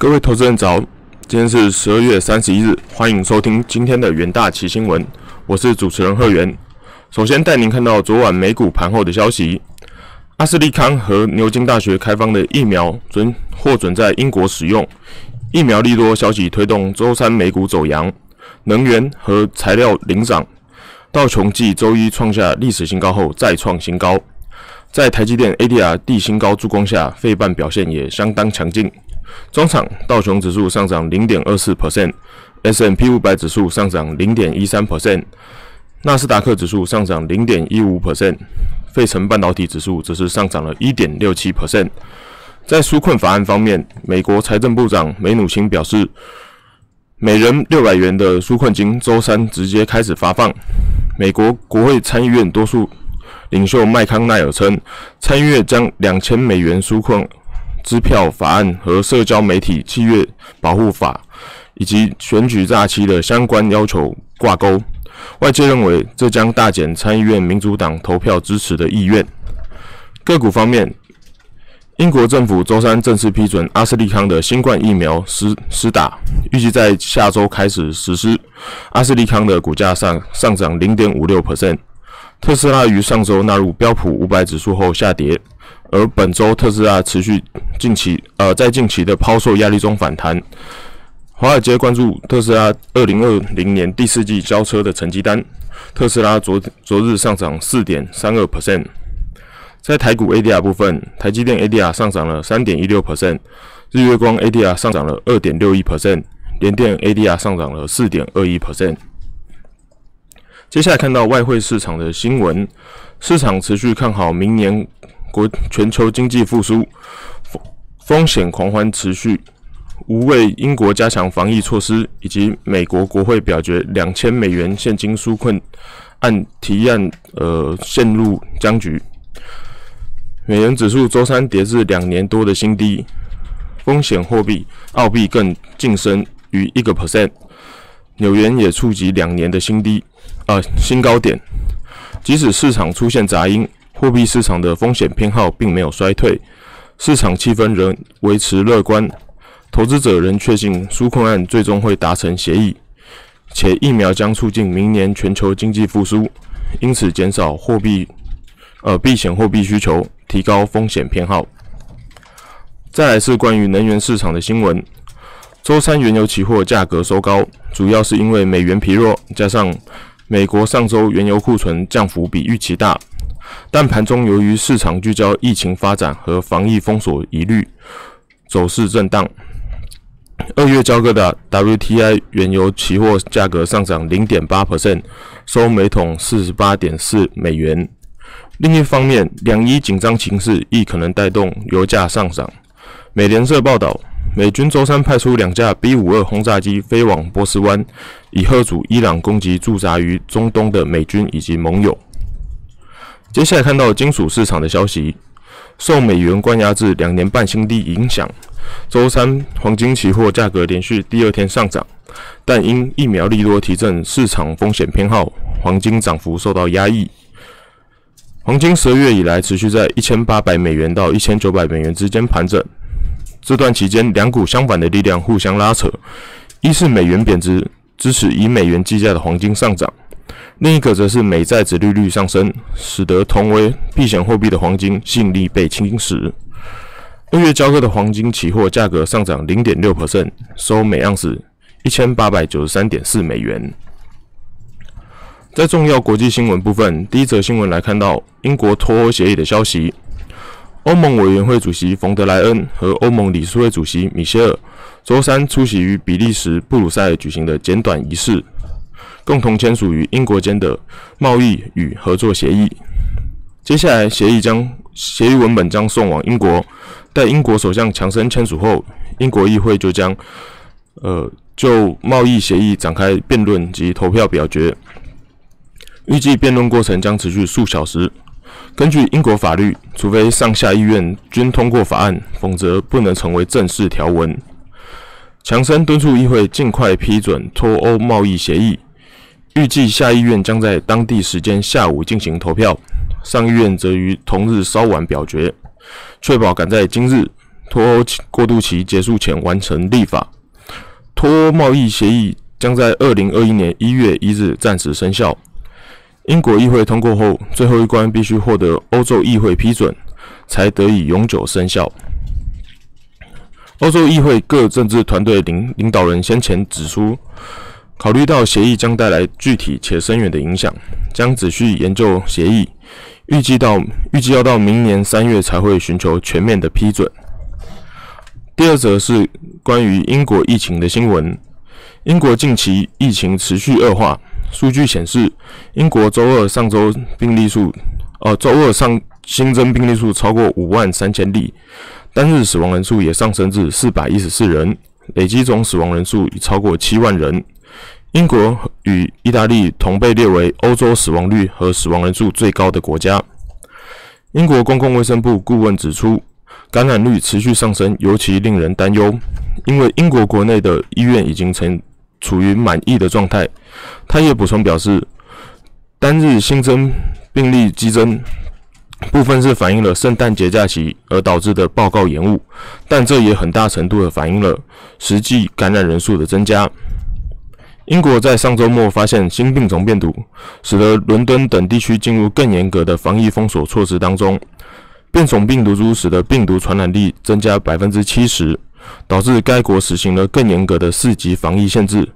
各位投资人早，今天是十二月三十一日，欢迎收听今天的元大奇新闻，我是主持人贺元。首先带您看到昨晚美股盘后的消息，阿斯利康和牛津大学开放的疫苗准获准在英国使用，疫苗利多消息推动周三美股走阳，能源和材料领涨，道琼继周一创下历史新高后再创新高。在台积电 ADR 地新高助攻下，费半表现也相当强劲。中场道琼指数上涨零点二四 percent，S M P 五百指数上涨零点一三 percent，纳斯达克指数上涨零点一五 percent，费城半导体指数则是上涨了一点六七 percent。在纾困法案方面，美国财政部长梅努钦表示，每人六百元的纾困金周三直接开始发放。美国国会参议院多数。领袖麦康奈尔称，参议院将两千美元纾困支票法案和社交媒体契约保护法以及选举诈欺的相关要求挂钩。外界认为，这将大减参议院民主党投票支持的意愿。个股方面，英国政府周三正式批准阿斯利康的新冠疫苗施施打，预计在下周开始实施。阿斯利康的股价上上涨零点五六 percent。特斯拉于上周纳入标普五百指数后下跌，而本周特斯拉持续近期呃在近期的抛售压力中反弹。华尔街关注特斯拉二零二零年第四季交车的成绩单，特斯拉昨昨日上涨四点三二 percent。在台股 ADR 部分，台积电 ADR 上涨了三点一六 percent，日月光 ADR 上涨了二点六一 percent，联电 ADR 上涨了四点二一 percent。接下来看到外汇市场的新闻，市场持续看好明年国全球经济复苏，风风险狂欢持续，无畏英国加强防疫措施，以及美国国会表决两千美元现金纾困案提案，呃陷入僵局。美元指数周三跌至两年多的新低，风险货币澳币更晋升逾一个 percent，纽元也触及两年的新低。呃，新高点。即使市场出现杂音，货币市场的风险偏好并没有衰退，市场气氛仍维持乐观。投资者仍确信纾困案最终会达成协议，且疫苗将促进明年全球经济复苏，因此减少货币呃避险货币需求，提高风险偏好。再来是关于能源市场的新闻。周三原油期货价格收高，主要是因为美元疲弱，加上美国上周原油库存降幅比预期大，但盘中由于市场聚焦疫情发展和防疫封锁疑虑，走势震荡。二月交割的 WTI 原油期货价格上涨零点八 percent，收每桶四十八点四美元。另一方面，两伊紧张情势亦可能带动油价上涨。美联社报道。美军周三派出两架 B 五二轰炸机飞往波斯湾，以贺阻伊朗攻击驻扎于中东的美军以及盟友。接下来看到金属市场的消息，受美元关押至两年半新低影响，周三黄金期货价格连续第二天上涨，但因疫苗利多提振市场风险偏好，黄金涨幅受到压抑。黄金十月以来持续在一千八百美元到一千九百美元之间盘整。这段期间，两股相反的力量互相拉扯：一是美元贬值，支持以美元计价的黄金上涨；另一个则是美债殖利率上升，使得同为避险货币的黄金吸引力被侵蚀。二月交割的黄金期货价格上涨零点六 percent，收每盎司一千八百九十三点四美元。在重要国际新闻部分，第一则新闻来看到英国脱欧协议的消息。欧盟委员会主席冯德莱恩和欧盟理事会主席米歇尔周三出席于比利时布鲁塞尔举行的简短仪式，共同签署与英国间的贸易与合作协议。接下来，协议将协议文本将送往英国，待英国首相强生签署后，英国议会就将呃就贸易协议展开辩论及投票表决。预计辩论过程将持续数小时。根据英国法律，除非上下议院均通过法案，否则不能成为正式条文。强森敦促议会尽快批准脱欧贸易协议，预计下议院将在当地时间下午进行投票，上议院则于同日稍晚表决，确保赶在今日脱欧过渡期结束前完成立法。脱欧贸易协议将在二零二一年一月一日暂时生效。英国议会通过后，最后一关必须获得欧洲议会批准，才得以永久生效。欧洲议会各政治团队领领导人先前指出，考虑到协议将带来具体且深远的影响，将只需研究协议，预计到预计要到明年三月才会寻求全面的批准。第二则是关于英国疫情的新闻，英国近期疫情持续恶化。数据显示，英国周二上周病例数，呃，周二上新增病例数超过五万三千例，单日死亡人数也上升至四百一十四人，累计总死亡人数已超过七万人。英国与意大利同被列为欧洲死亡率和死亡人数最高的国家。英国公共卫生部顾问指出，感染率持续上升，尤其令人担忧，因为英国国内的医院已经成。处于满意的状态。他也补充表示，单日新增病例激增，部分是反映了圣诞节假期而导致的报告延误，但这也很大程度的反映了实际感染人数的增加。英国在上周末发现新病种变毒，使得伦敦等地区进入更严格的防疫封锁措施当中。变种病毒株使得病毒传染力增加百分之七十。导致该国实行了更严格的四级防疫限制。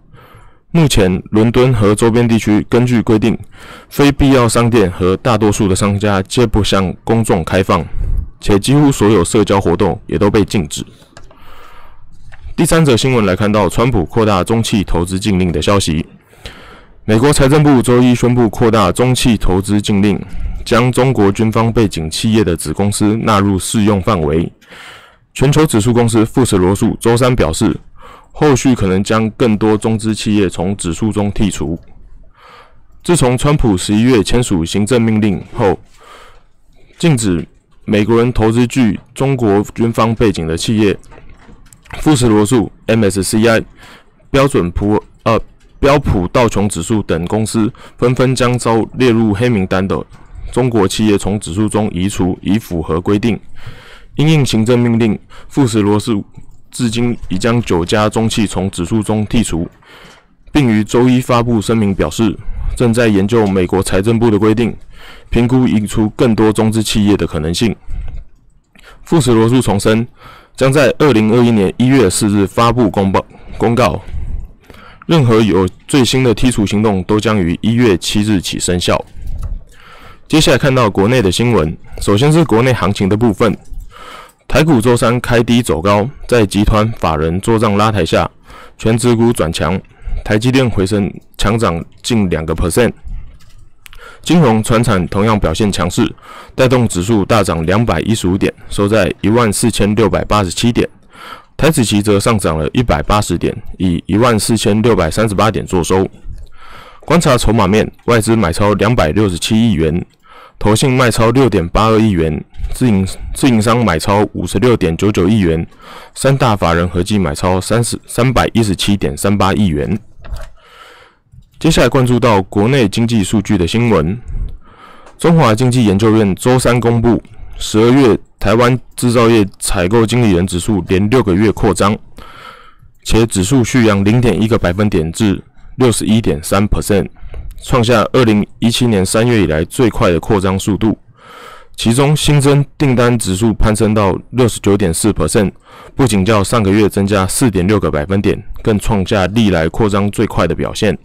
目前，伦敦和周边地区根据规定，非必要商店和大多数的商家皆不向公众开放，且几乎所有社交活动也都被禁止。第三则新闻来看到，川普扩大中企投资禁令的消息。美国财政部周一宣布扩大中企投资禁令，将中国军方背景企业的子公司纳入适用范围。全球指数公司富时罗素周三表示，后续可能将更多中资企业从指数中剔除。自从川普十一月签署行政命令后，禁止美国人投资具中国军方背景的企业，富时罗素、MSCI、标准普呃标普道琼指数等公司纷纷将遭列入黑名单的中国企业从指数中移除，以符合规定。因应行政命令，富时罗素至今已将九家中企从指数中剔除，并于周一发布声明表示，正在研究美国财政部的规定，评估移出更多中资企业的可能性。富时罗素重申，将在二零二一年一月四日发布公报公告，任何有最新的剔除行动都将于一月七日起生效。接下来看到国内的新闻，首先是国内行情的部分。台股周三开低走高，在集团法人做账拉抬下，全指股转强，台积电回升强涨近两个 percent，金融、船产同样表现强势，带动指数大涨两百一十五点，收在一万四千六百八十七点。台指期则上涨了一百八十点，以一万四千六百三十八点作收。观察筹码面，外资买超两百六十七亿元。投信卖超六点八二亿元，自营自营商买超五十六点九九亿元，三大法人合计买超三十三百一十七点三八亿元。接下来关注到国内经济数据的新闻，中华经济研究院周三公布，十二月台湾制造业采购经理人指数连六个月扩张，且指数续扬零点一个百分点至六十一点三 percent。创下二零一七年三月以来最快的扩张速度，其中新增订单指数攀升到六十九点四 percent，不仅较上个月增加四点六个百分点，更创下历来扩张最快的表现。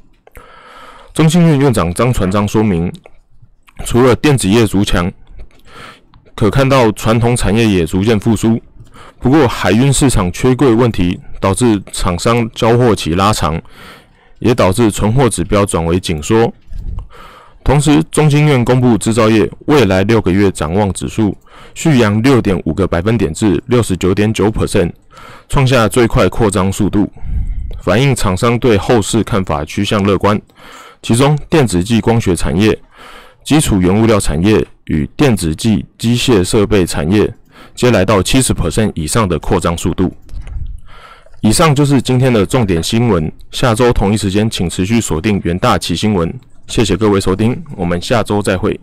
中信院院长张传章说明，除了电子业逐强，可看到传统产业也逐渐复苏。不过，海运市场缺柜问题导致厂商交货期拉长。也导致存货指标转为紧缩。同时，中经院公布制造业未来六个月展望指数，续扬六点五个百分点至六十九点九 percent，创下最快扩张速度，反映厂商对后市看法趋向乐观。其中，电子及光学产业、基础原物料产业与电子及机械设备产业，皆来到七十 percent 以上的扩张速度。以上就是今天的重点新闻。下周同一时间，请持续锁定元大旗新闻。谢谢各位收听，我们下周再会。